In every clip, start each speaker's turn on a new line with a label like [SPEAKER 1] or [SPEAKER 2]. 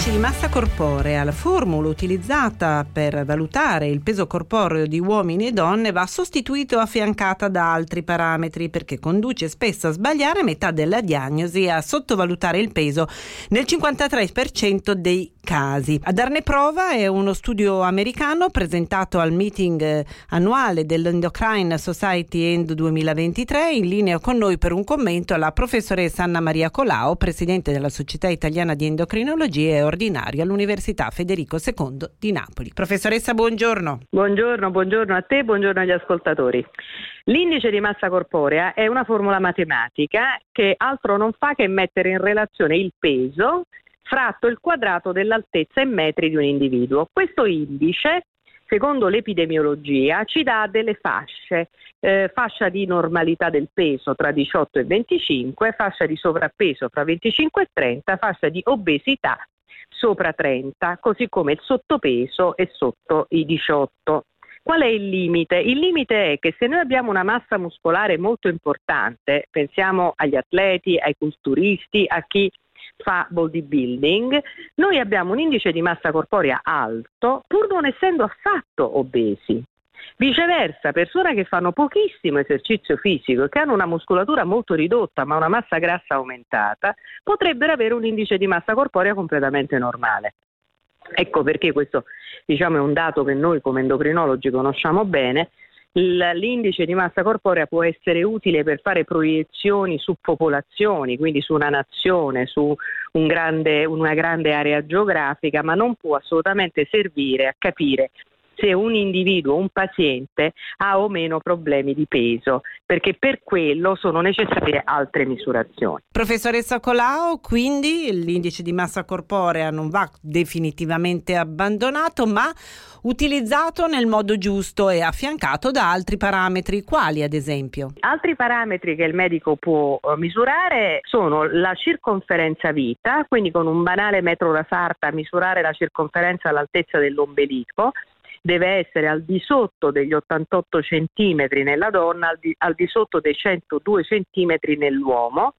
[SPEAKER 1] L'indice di massa corporea, la formula utilizzata per valutare il peso corporeo di uomini e donne, va sostituito o affiancata da altri parametri perché conduce spesso a sbagliare metà della diagnosi e a sottovalutare il peso nel 53% dei casi. A darne prova è uno studio americano presentato al meeting eh, annuale dell'Endocrine Society End 2023. In linea con noi per un commento la professoressa Anna Maria Colao, presidente della Società Italiana di Endocrinologia e ordinaria all'Università Federico II di Napoli. Professoressa, buongiorno.
[SPEAKER 2] Buongiorno, buongiorno a te, buongiorno agli ascoltatori. L'indice di massa corporea è una formula matematica che altro non fa che mettere in relazione il peso fratto il quadrato dell'altezza in metri di un individuo. Questo indice secondo l'epidemiologia ci dà delle fasce, eh, fascia di normalità del peso tra 18 e 25, fascia di sovrappeso fra 25 e 30, fascia di obesità sopra 30, così come il sottopeso è sotto i 18. Qual è il limite? Il limite è che se noi abbiamo una massa muscolare molto importante, pensiamo agli atleti, ai culturisti, a chi fa bodybuilding, noi abbiamo un indice di massa corporea alto pur non essendo affatto obesi. Viceversa, persone che fanno pochissimo esercizio fisico e che hanno una muscolatura molto ridotta ma una massa grassa aumentata, potrebbero avere un indice di massa corporea completamente normale. Ecco perché questo diciamo, è un dato che noi come endocrinologi conosciamo bene. L'indice di massa corporea può essere utile per fare proiezioni su popolazioni, quindi su una nazione, su un grande, una grande area geografica, ma non può assolutamente servire a capire se un individuo, un paziente ha o meno problemi di peso, perché per quello sono necessarie altre misurazioni.
[SPEAKER 1] Professoressa Colau, quindi l'indice di massa corporea non va definitivamente abbandonato, ma utilizzato nel modo giusto e affiancato da altri parametri, quali ad esempio?
[SPEAKER 2] Altri parametri che il medico può eh, misurare sono la circonferenza vita, quindi con un banale metro da sarta misurare la circonferenza all'altezza dell'ombelico, deve essere al di sotto degli 88 cm nella donna, al di, al di sotto dei 102 cm nell'uomo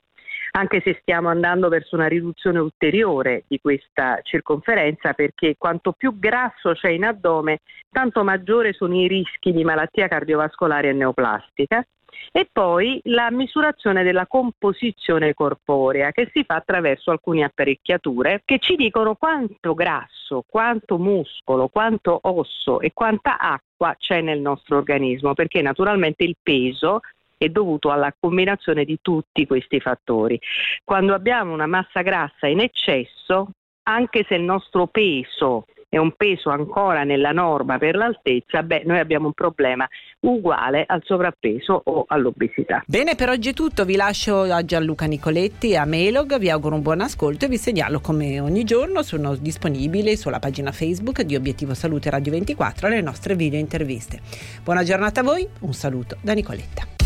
[SPEAKER 2] anche se stiamo andando verso una riduzione ulteriore di questa circonferenza perché quanto più grasso c'è in addome, tanto maggiore sono i rischi di malattia cardiovascolare e neoplastica. E poi la misurazione della composizione corporea che si fa attraverso alcune apparecchiature che ci dicono quanto grasso, quanto muscolo, quanto osso e quanta acqua c'è nel nostro organismo, perché naturalmente il peso è dovuto alla combinazione di tutti questi fattori. Quando abbiamo una massa grassa in eccesso, anche se il nostro peso è un peso ancora nella norma per l'altezza, beh, noi abbiamo un problema uguale al sovrappeso o all'obesità.
[SPEAKER 1] Bene, per oggi è tutto. Vi lascio a Gianluca Nicoletti e a Melog. Vi auguro un buon ascolto e vi segnalo come ogni giorno sono disponibili sulla pagina Facebook di Obiettivo Salute Radio 24 le nostre video interviste. Buona giornata a voi, un saluto da Nicoletta.